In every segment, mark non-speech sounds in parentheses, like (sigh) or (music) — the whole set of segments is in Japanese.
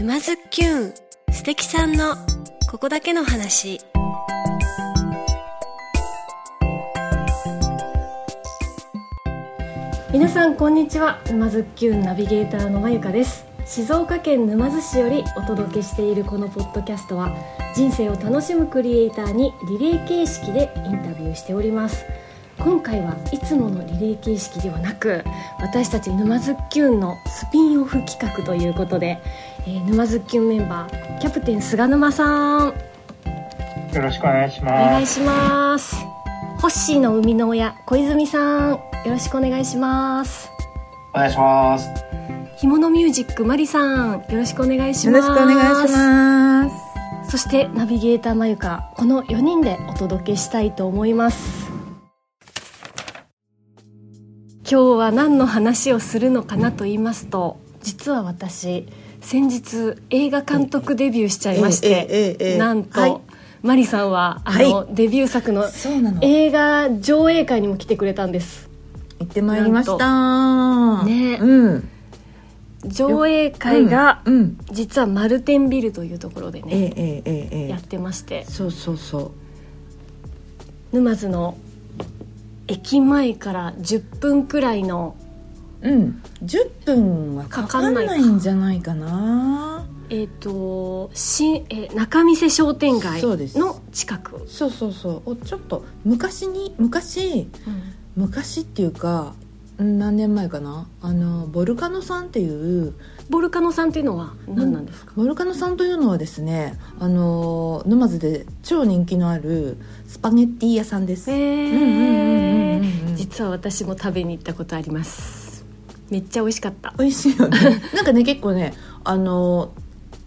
沼津きゅん素敵さんのここだけの話。皆さんこんにちは。沼津きゅんナビゲーターのまゆかです。静岡県沼津市よりお届けしているこのポッドキャストは人生を楽しむクリエイターにリレー形式でインタビューしております。今回はいつものリレー形式ではなく私たち沼津きゅんのスピンオフ企画ということで、えー、沼津きゅんメンバーキャプテン菅沼さん。よろしくお願いしおます。願いします。ホッシーの生みの親小泉さん。よろしくお願いします。お願いします。ひものミュージックマリさん。よろしくお願いしよます。ろしくお願いします。そしてナビゲーターまゆかこの4人でお届けしたいと思います今日は何の話をするのかなと言いますと実は私先日映画監督デビューしちゃいまして、なんと、はいマリさんはあの、はデビュー作の。映画上映会にも来てくれたんです行ってまいりました。ねうん。上映会が、うん。うん実はマルテンビルというところでね、やってましてえ。そうそうそ沼津の駅前から10分くらいのう。うん。10分はかかんないんじゃないかな。えっ、とし、えー中見世商店街の近く、そうそうそう。おちょっと昔に昔昔っていうかうん何年前かなあのボルカノさんっていうボルカノさんっていうのは何なんですか、ボルカノさんというのはですねあの沼津で超人気のあるスパゲッティ屋さんです。実は私も食べに行ったことあります。めっちゃ美味しかった。美味しいよね。(laughs) なんかね結構ねあの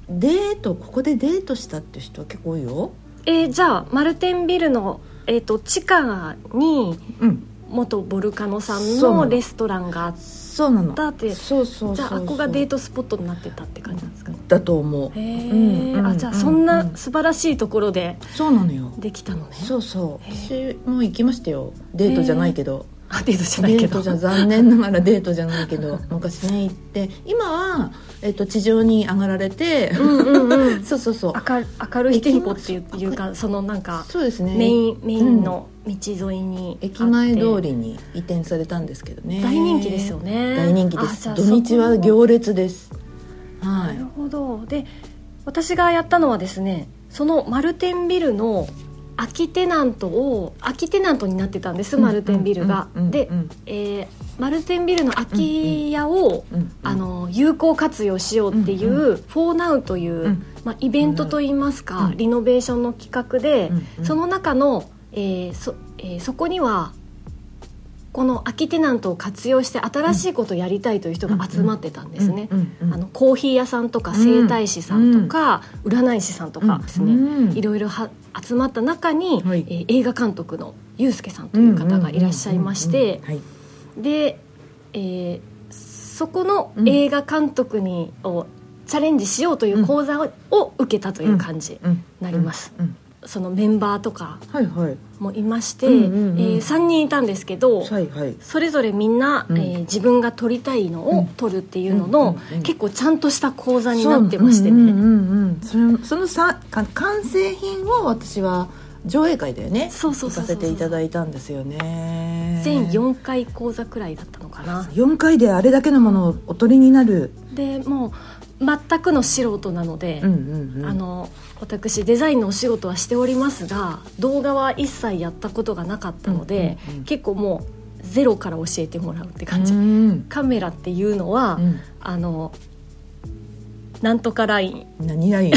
デートここでデートしたって人は結構多いよ。えーじゃあマルテンビルの、えー、と地下にうん元ボルカノさんのの。レストランがあっそうなの。たってそうそうじゃああこがデートスポットになってたって感じなんですか？ねだと思う。へえ、うんうんあじゃあうんそんな素晴らしいところでそうなのよ。できたのね。そうそう。私も行きましたよ。デートじゃないけどあデートじゃないけど。デートじゃ残念ながらデートじゃないけど (laughs) 昔ね行って。今は、えっと、地上に上がられて、うんうんうん。(laughs) そうそうそう。明る明るい店舗っていうかそのなんかそうですね。メインメインの道沿いにあって。駅前通りに移転されたんですけどね。大人気ですよね。大人気です。土日は行列です。はないるほど。で私がやったのはですねそのマルテンビルの空きテナントを空きテナントになってたんです、マルテンビルが、で、えーマルテンビルの空き家を、あの有効活用しようっていう、うんフォーナウという、うん。まあ、イベントといいますか、うんリノベーションの企画で、その中の、えーそえーそこにはこの空きテナントを活用して新しいことをやりたいという人が集まってたんですね。あのコーヒー屋さんとか整体師さんとか、占い師さんとかですね、うん。いろいろは集まった中に、はい。えー映画監督のユうスケさんという方がいらっしゃいまして、はい。で、えーそこの映画監督に、をチャレンジしようという講座を,、を受けたという感じうんになります、うんそのメンバーとかもいまして、うんうんうんえー3人いたんですけど、はいはい。それぞれみんな、うん。えー自分が撮りたいのを撮るっていうのの、うんうんうん結構ちゃんとした講座になってましてね、そううんうんうんうん。そのさか完成品を私は上映会だよね？そうそうそうそう。行かせていただいたんですよね。全4回講座くらいだったのかな。4回であれだけのものをお取りになる。でもう全くの素人なので、うんうんうん。あの私デザインのお仕事はしておりますが動画は一切やったことがなかったので、うんうんうん。結構もうゼロから教えてもらうって感じ、うん。カメラっていうのは、うん。あのなんとかライン。何ライン？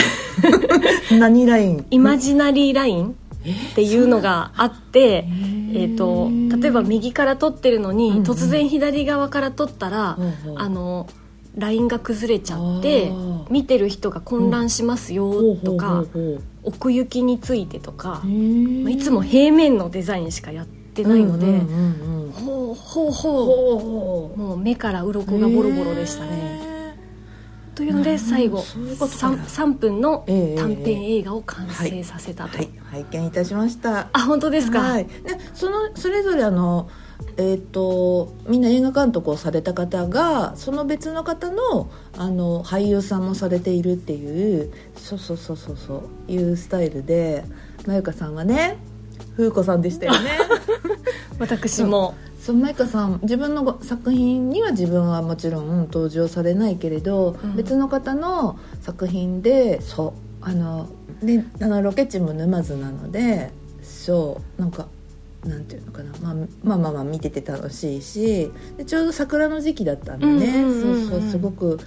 (laughs) 何ライン？イマジナリーラインっていうのがあって、えー、と例えば右から撮ってるのに、うんうん。突然左側から撮ったら、ほうほう。あのラインが崩れちゃって見てる人が混乱しますよとか、奥行きについてとか、まあいつも平面のデザインしかやってないので、ほうほうほほうもう目から鱗がボロボロでしたね。へというので最後そういうことか。3, 3分のええ短編映画を完成させたと。ーはい。拝見いたしました。あ本当ですか、はい、でそのそれぞれあのえー、とみんな映画監督をされた方がその別の方のあの俳優さんもされているっていうそうそうそうそうそういうスタイルでまゆかさんはね風子さんでしたよね。(laughs) 私も。そうまゆかさん自分のご作品には自分はもちろん登場されないけれど、うん。別の方の作品でそうあのであのロケ地も沼津なのでそうなんかなんていうのかな、まあ、まあまあまあ見てて楽しいしでちょうど桜の時期だったんでね、うんうんうんうん。そうそうすごく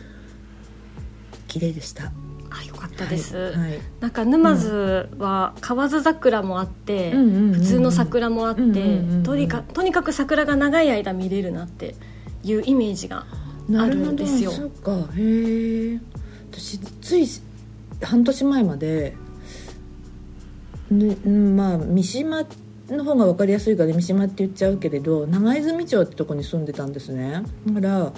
綺麗でした。あよかったです、はい。はい。なんか沼津は河津桜もあって、うん普通の桜もあって、うんうんうんうんとにかとにかく桜が長い間見れるなっていうイメージがあるんですよ。なるほどそっか。へえ。私つい半年前までねうんまあ三島の方が分かりやすいから三島って言っちゃうけれど長泉町ってとこに住んでたんですね。だから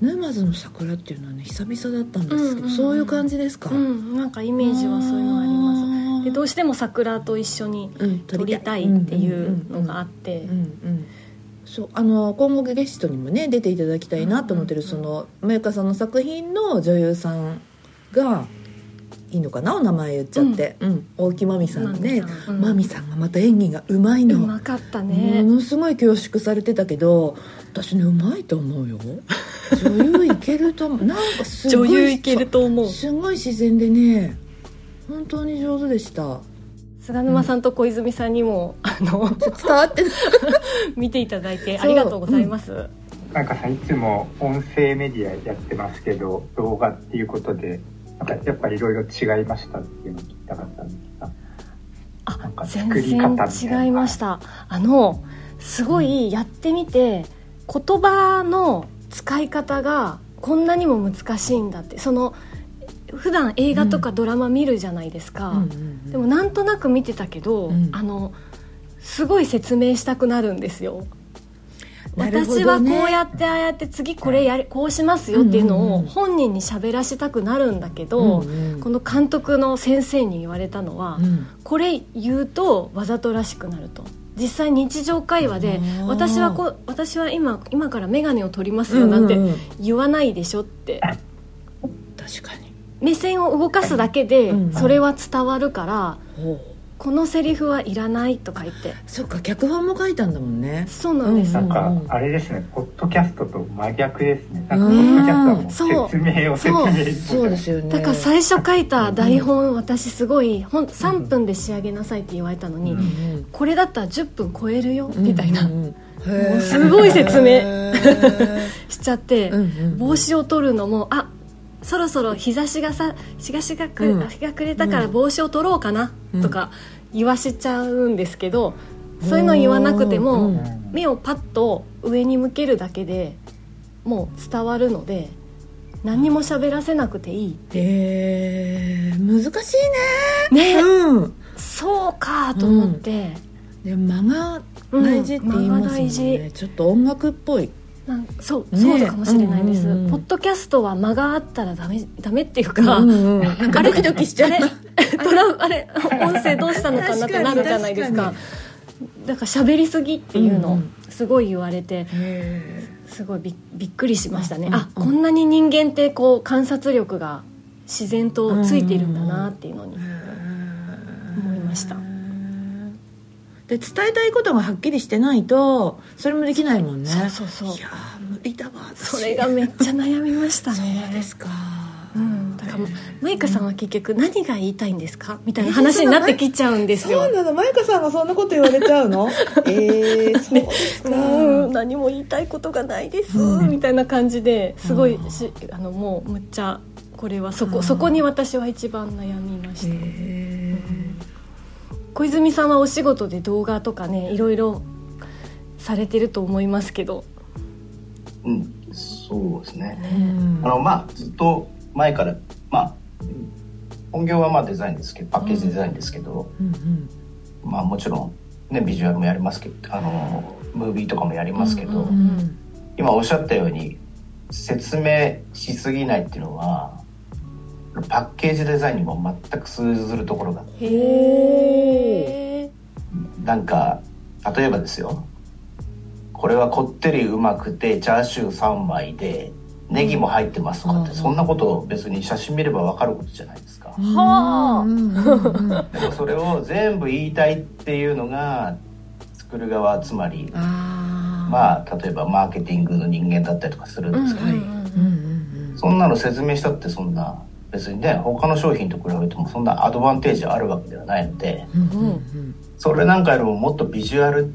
沼津の桜っていうのはね久々だったんです。けど、うんうんうん。そういう感じですか、うんなんかイメージはそういうのあります。でどうしても桜と一緒にうん撮りたいっていうのがあって。そうあの今後ゲストにもね出ていただきたいなと思ってる、うんうんうん。そのまゆかさんの作品の女優さんがいいのかなお名前言っちゃって、うん。大木まみさんねまみさん。うん。まみさんがまた演技がうまいうの、まかったね。ものすごい恐縮されてたけど私ねうまいと思うよ。女優いけると思う。なんかすごい女優いけると思う。すごい自然でね本当に上手でした。菅沼さんと小泉さんにもあの伝わってない。(laughs) 見ていただいてありがとうございます、なんかさんいつも音声メディアやってますけど動画っていうことでなんかやっぱりいろいろ違いましたっていうのを聞きたかったんですが。あ全然な違いました。あのすごいやってみて言葉の使い方がこんなにも難しいんだって。その普段映画とかドラマ見るじゃないですか、でもなんとなく見てたけど、うん。あのすごい説明したくなるんですよ私はこうやってああやって次これやりこうしますよっていうのをうんうんうん本人に喋らせたくなるんだけど、うんうんこの監督の先生に言われたのは、うん。これ言うとわざとらしくなると。実際日常会話で私はこう私は今今から眼鏡を取りますよなんてうんうんうん。言わないでしょって。確かに。目線を動かすだけでうんそれは伝わるからほうこのセリフはいらないとか言って。そっか脚本も書いたんだもんね。そうなんです、うんなんうん。かあれですね。ポッドキャストと真逆ですね。なんポッドキャスそうトはもう。説明を説そう。明そうですよね。だから最初書いた台本、私すごいほん3分で仕上げなさいって言われたのに、うんうんこれだったら10分超えるよみたいな、うんうんすごい説明 (laughs) しちゃって、うんうん。帽子を取るのもあそろそろ日差しがさ日差しがく、うん。日が暮れたからうん。帽子を取ろうかな、うん。とか言わしちゃうんですけど、そういうの言わなくても、うん。目をパッと上に向けるだけでもう伝わるので何にも喋らせなくていいへえ難しいね、ね。うん。そうかと思って、で間が大事って言いますもんちょっと音楽っぽいなんそう、ね。そうかもしれないです、うんうんうんポッドキャストは間があったらダメダメっていうか、うんうんなんかドキドキしちゃう。あれトラあれ音声どうしたのかなってなるじゃないですか。だから喋りすぎっていうのうんうん。すごい言われてへすごいびびっくりしましたね、うんあこんなに人間ってこう観察力が自然とついているんだなっていうのに、思いましたで伝えたいことがはっきりしてないとそれもできないもんね。そうそうそう。いやー無理だわ私。それがめっちゃ悩みましたね。そうですか。うん、だからマイカさんは結局何が言いたいんですか？みたいな話になってきちゃうんですよ、そうなのマイカさんがそんなこと言われちゃうの？(laughs) えー、そうですか、うん。何も言いたいことがないです、うん。みたいな感じですごいしあのもうむっちゃこれはそこそこに私は一番悩みました、へ小泉さんはお仕事で動画とかねいろいろされてると思いますけど。うん、そうですね。ーうん。あのまあずっと前からまあ本業はまあデザインですけどパッケージデザインですけど、うんうん。まあもちろんねビジュアルもやりますけどあのムービーとかもやりますけど、うんうん。今おっしゃったように説明しすぎないっていうのはパッケージデザインにも全く通ずるところが。へえなんか例えばですよ。これはこってりうまくてチャーシュー3枚でネギも入ってますとかって、うんそんなこと別に写真見れば分かることじゃないですか、はあでもそれを全部言いたいっていうのが作る側つまりまあ例えばマーケティングの人間だったりとかするんですけど、うんうんうん。そんなの説明したってそんな別にね他の商品と比べてもそんなアドバンテージあるわけではないのでうんうんうんそれなんかよりももっとビジュアル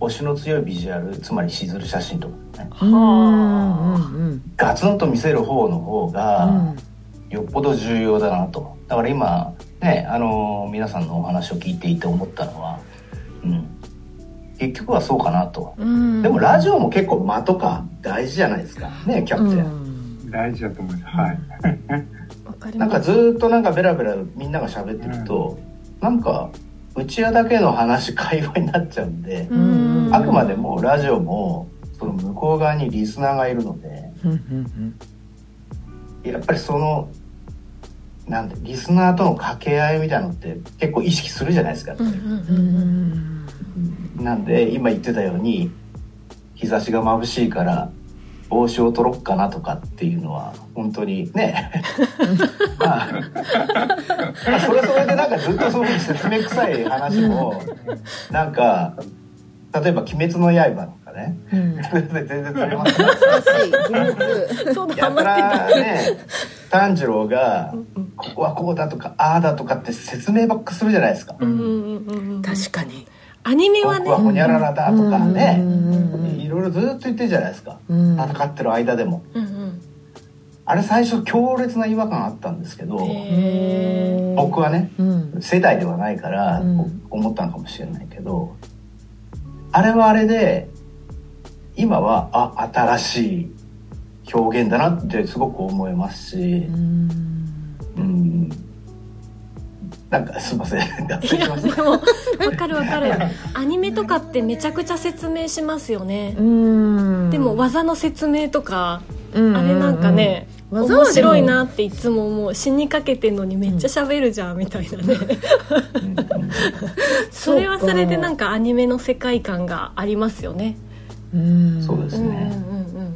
推しの強いビジュアルつまりしずる写真とかね。うんはうん。ガツンと見せる方の方うがんよっぽど重要だなと。だから今ねあの皆さんのお話を聞いていて思ったのは、うん、結局はそうかなと。うん。でもラジオも結構間とか大事じゃないですか。ねキャプテン、うん。大事だと思います。はい。わかりなんかずーっとなんかベラベラみんなが喋ってると、なんかうちわだけの話会話になっちゃうんで、うん。あくまでもラジオもその向こう側にリスナーがいるのでうんうんやっぱりそのなんでリスナーとの掛け合いみたいなのって結構意識するじゃないですか、うん。うんうんうん。なんで今言ってたように日差しが眩しいから帽子を取ろっかなとかっていうのは本当にね。(laughs) まあ、まあそれはそれでなんかずっとそういうふうに説明臭い話もなんか例えば「鬼滅の刃」とかね。うん。全然そうだやたらね炭治郎が「ここはこうだ」とか「ああだ」とかって説明ばっかするじゃないですか。うん。うんうんうん確かに。アニメは僕はねホニャララだとかね。うんうんうんいろいろずっと言ってるじゃないですか。うん。戦ってる間でも。うんうん。あれ最初強烈な違和感あったんですけどへ僕はねうん。世代ではないからうん。思ったのかもしれないけどあれはあれで今はあ新しい表現だなってすごく思いますしうん。うんなんかすいません。脱いやでもわかるわかる。アニメとかってめちゃくちゃ説明しますよね。うん。でも技の説明とかうん。あれなんかね面白いなっていつも思う。死にかけてんのにめっちゃ喋るじゃんみたいなね。(laughs) それはそれでなんかアニメの世界観がありますよね。うん。そうですうんうんねうん。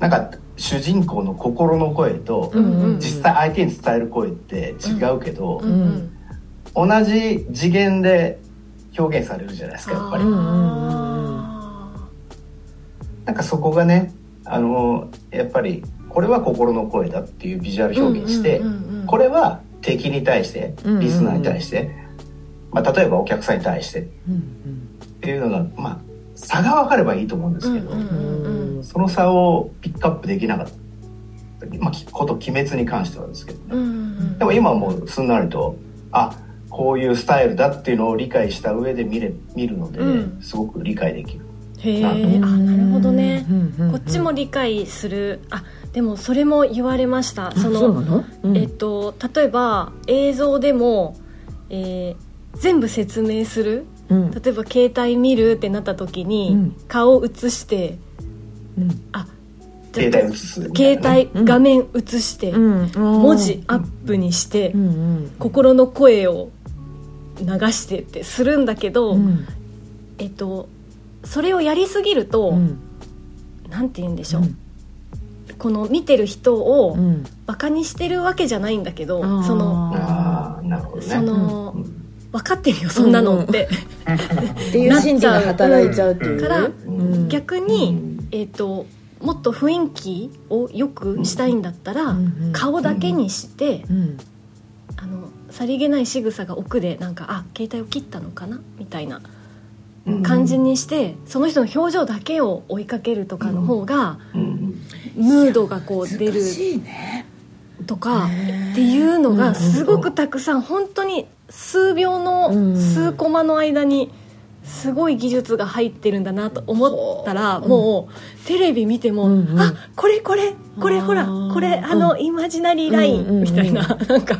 なんか主人公の心の声と実際相手に伝える声って違うけど、同じ次元で表現されるじゃないですかやっぱり、なんかそこがねあのやっぱりこれは心の声だっていうビジュアール表現して、これは敵に対してリスナーに対して、まあ、例えばお客さんに対してっうん。ていうのがまあ差が分かればいいと思うんですけど、うんうんうんうん。その差をピックアップできなかった、まあ、こと鬼滅に関してはですけどね、うんうんでも今はもうすんなりとあこういうスタイルだっていうのを理解した上で見れ見るので、うん。すごく理解できる。へえあうんなるほどね。うんうんうんこっちも理解する。あでもそれも言われました。あその？うん。えっと例えば映像でも、えー全部説明するうん。例えば携帯見るってなった時に、うん。顔映してうん。あ携帯映す携帯画面映して、うん。文字アップにして、うん。うん。心の声を流してってするんだけど、うん。えっとそれをやりすぎると、うん。なんて言うんでしょう、この見てる人をうん。バカにしてるわけじゃないんだけど、そのああなるほどね。その、うん分かってるよそんなのって、っていう心理が働いちゃうっていう。からうん。逆に、えっともっと雰囲気を良くしたいんだったら、うんうん顔だけにして、うん。あのさりげない仕草が奥でなんかあ携帯を切ったのかな？みたいなうん。感じにして、その人の表情だけを追いかけるとかの方が、うん。ムードがこう出る。難しいねとかっていうのうんがすごくたくさん本当に数秒のうん数コマの間にすごい技術が入ってるんだなと思ったらう。んもうテレビ見てもあこれこれこれほらこれあのイマジナリーラインみたいななんか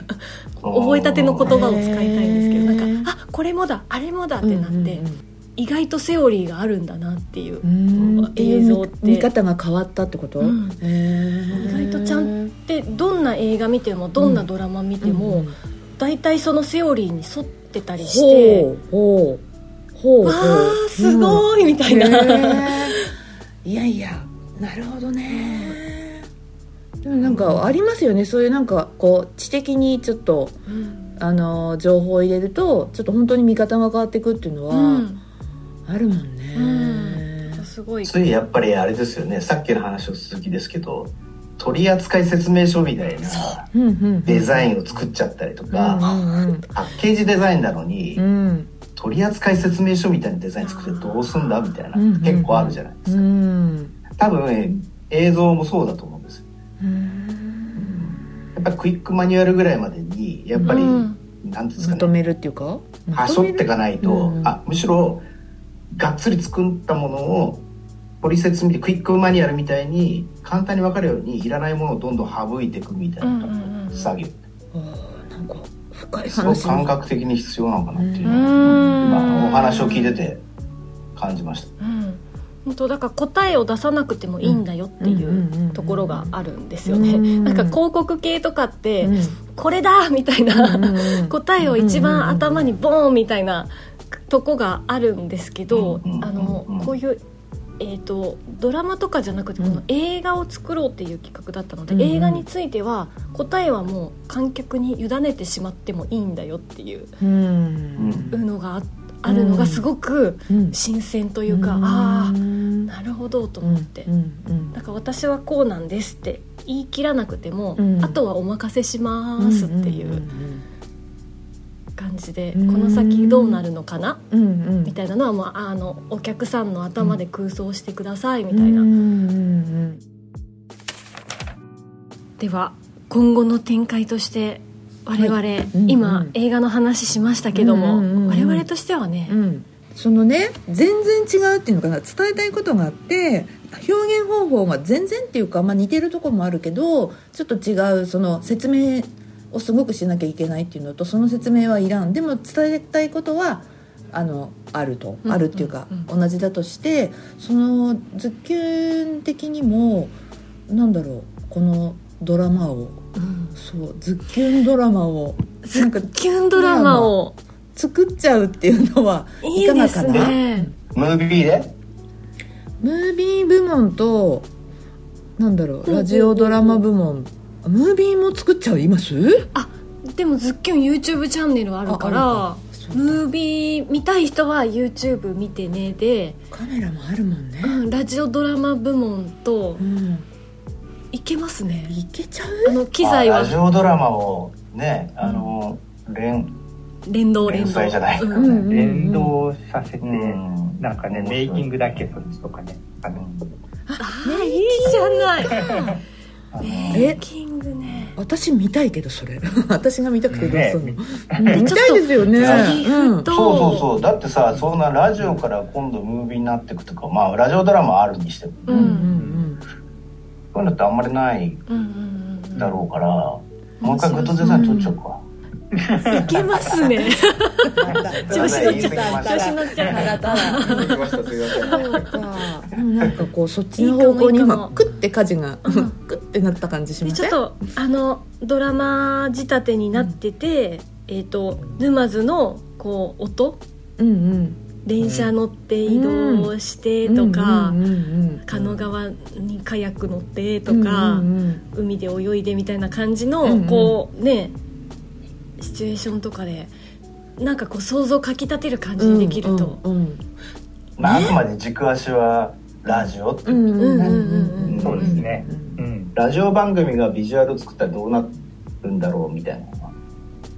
覚えたての言葉を使いたいんですけどなんかあこれもだあれもだってなって。うん意外とセオリーがあるんだなっていううんうん。映像って。見方が変わったってこと？うん。意外とちゃんでどんな映画見てもどんなドラマ見ても、うん大体そのセオリーに沿ってたりして、ほうほうわあすごいみたいな、いやいや。なるほどね。でもなんかありますよね。そういうなんかこう知的にちょっとうん。あの情報を入れるとちょっと本当に見方が変わっていくっていうのはうんあるもんね、すごいついやっぱりあれですよね。さっきの話の続きですけど取扱説明書みたいなデザインを作っちゃったりとか、うんうんパッケージデザインなのに、うん。取扱説明書みたいなデザイン作ってどうすんだみたいな、うん結構あるじゃないですうか、ん多分ね映像もそうだと思うんですよ。うん。やっぱクイックマニュアルぐらいまでにやっぱり、うん。なんですかね。まとめるっていうか？はしょっていかないと、うん。あむしろがっつり作ったものを取説明クイックマニュアルみたいに簡単に分かるようにいらないものをどんどん省いていくみたいなうんうんうんなんか深いすごく話。感覚的に必要なのかなっていう。う今お話を聞いてて感じました。うん。本当だから答えを出さなくてもいいんだよっていうところがあるんですよね、うん。なんか広告系とかって、うん。これだみたいな、うんうん。答えを一番頭にボーンみたいなとこがあるんですけど、うんうんうんあのこういう、えー、とドラマとかじゃなくてこの映画を作ろうっていう企画だったので、うんうん。映画については答えはもう観客に委ねてしまってもいいんだよっていううん。のがああるのがすごくうん。新鮮というか、うん。ああなるほどと思って。うん。うん。なんか私はこうなんですって言い切らなくても、うん。あとはお任せしますっていう感じで、うん。この先どうなるのかな？うんうん。みたいなのは、まあ、あのお客さんの頭で空想してくださいみみたいな、うんうんでは今後の展開として我々、うん今、うん。映画の話しましたけども、うんうんうん。うん我々としてはね、うん。そのね全然違うっていうのかな。伝えたいことがあって表現方法が全然っていうか、まあ、似てるところもあるけどちょっと違うその説明をすごくしなきゃいけないっていうのとその説明はいらん。でも伝えたいことはあのあると、うんあるっていうか、うん同じだとしてそのズッキュン的にもなんだろうこのドラマをうん。そうズッキュンドラマをズなんかッキュンドラマを。作っちゃうっていうのはいかがかな。ねムービーで？ムービー部門となんだろう。ラジオドラマ部門ムービーも作っちゃいます？でもズッキュン YouTube チャンネルあるからムービー見たい人は YouTube 見てねで、カメラもあるもんね。うん、ラジオドラマ部門とうん。いけますね。いけちゃう？あの機材は。あラジオドラマをねあの、連連動連動。連載じゃない。うん。うんうん連動させて、うん。なんかね、メイキングだけそっちとかね。あの、あーいいじゃない。メイキング。ね私見たいけどそれ。(laughs) 私が見たくてどうすんの、ねうん。見たいですよね。そうそうそう。だってさそんなラジオから今度ムービーになっていくとかまあラジオドラマあるにしてもううん。んうんそういうのってあんまりないうんうんうんだろうから、もう一回グッドデザイン取っちゃうか、いけますね。(laughs) 調子乗っちゃった。調子乗っちゃった。なんかこうそっちの方向に今クッて舵がうん。クッてなった感じしません？でちょっとあのドラマ仕立てになってて、えっ、と沼津のこう音？うんうん。電車乗って移動してとか、狩野川にカヤック乗ってとか、うんうん。海で泳いでみたいな感じの、うんうん。こうねシチュエーションとかでなんかこう想像かきたてる感じにできると、うんうんまあ、あくまで軸足はラジオそうですね。うん。ラジオ番組がビジュアルを作ったらどうなるんだろうみたいな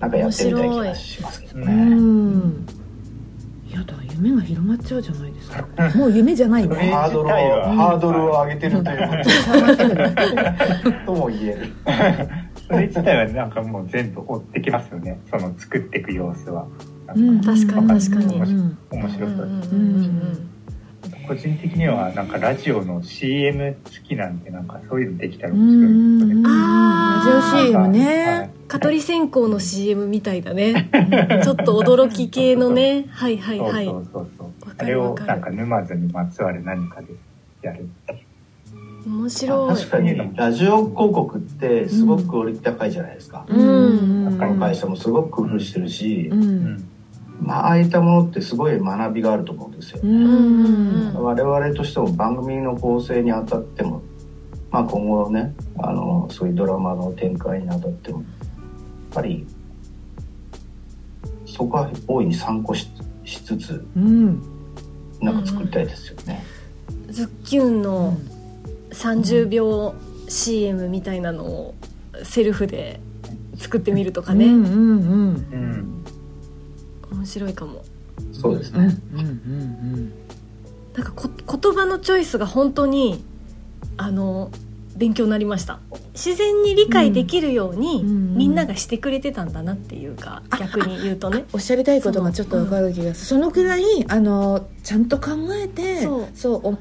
なんかやってみたい気がしますけどうね、んやだ夢が広まっちゃうじゃないですか。もう夢じゃないね。ハードルを自体はハードルを上げてるということ (laughs) とも言えるそれ自体はなんかもう全部追ってきますよね。その作っていく様子は。うん確かに確かにうん面白そうです。個人的にはなんかラジオの CM 好きなんでなんかそういうのできたらう面白いですよね。んあーラジオ CM はねい蚊取り線香の CM みたいだね (laughs) ちょっと驚き系のねはいはいそうはいそうそうそうわ。あれをなんか沼津にまつわる何かでやるっていう。面白い。確かにラジオ広告ってすごくクオリティ高いじゃないですか、うん。この会社もすごく工夫してるし、ううん。ん。まあああいったものってすごい学びがあると思うんですよ、うねん。我々としても番組の構成にあたっても、まあ、今後ねあのそういうドラマの展開にあたってもやっぱりそこは大いに参考ししつつうん。なんか作りたいですよね。ズッキュンの30秒 CM みたいなのをセルフで作ってみるとかね、うんうんうん。うん。面白いかも。そうですうんうんね。うん。なんかこ言葉のチョイスが本当にあの勉強になりました。自然に理解できるように、うんうん。みんながしてくれてたんだなっていうか、逆に言うとね。おっしゃりたいことがちょっとわかる気がする。そのくらいあのちゃんと考えてそうお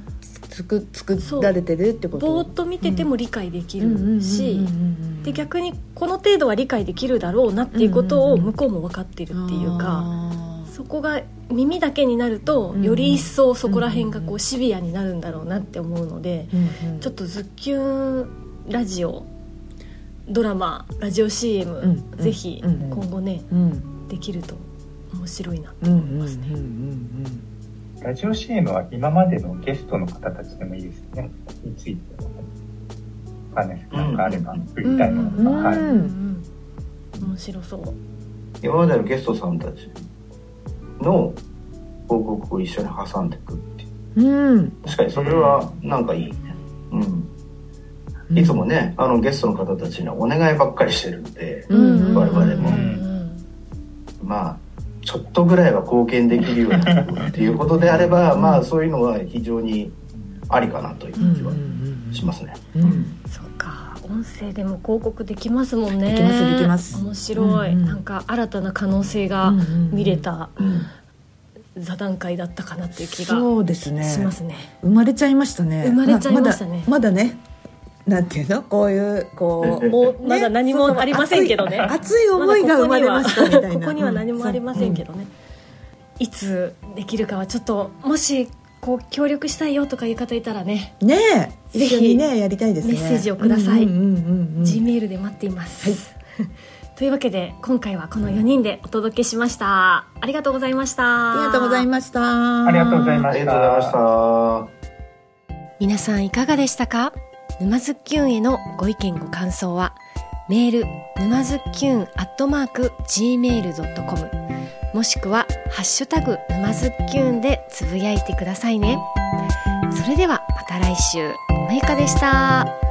作作られてるってこと？ぼーっと見てても理解できうん。うんうんうんるしうんで逆にこの程度は理解できるだろうなっていうことを向こうも分かってるっていうか、あそこが耳だけになるとうんより一層そこら辺がこうシビアになるんだろうなって思うのでーうんうん。ちょっとズッキュンラジオドラマラジオ CM、うんぜひうん今後ねうん。できると面白いなとうんうんうん思いますね。ラジオ CM は今までのゲストの方たちでもいいですね。について。わかんないですけど、なんかあれば振りたいものとか。うんはい。面白そう今までのゲストさんたちの報告を一緒に挟んでいくっていううんうん確かにそれはなんかいいね。うん。いつもね、あのゲストの方たちにはお願いばっかりしてるんで、うんうん我々もうんまあ、ちょっとぐらいは貢献できるようにっていうことであれば、まあそういうのは非常にありかなという気はしますね。うんそうか。音声でも広告できますもんね。できますできます。面白い、うんうん。なんか新たな可能性が見れた座談会だったかなっていう気がしますね。生まれちゃいましたね。生まれちゃいましたね。ままだまだねなんていうの？こういうこうもうまだ何もありませんけどね。熱い熱い思いが生まれましたみたいな。ここには何もありませんけどね、いつできるかはちょっともしこう協力したいよとかいう方いたらね、ねえ。ぜひ一緒にねやりたいですね。メッセージをください。うんうんうんうん G メールで待っています、(laughs) というわけで今回はこの4人でお届けしました。ありがとうございました。ありがとうございました。あり。がとうございました。皆さんいかがでしたか？沼津きゅんへのご意見ご感想はメール沼津きゅんアットマーク gmail.com もしくはハッシュタグ沼津きゅんでつぶやいてくださいね。それではまた来週。まゆかでした。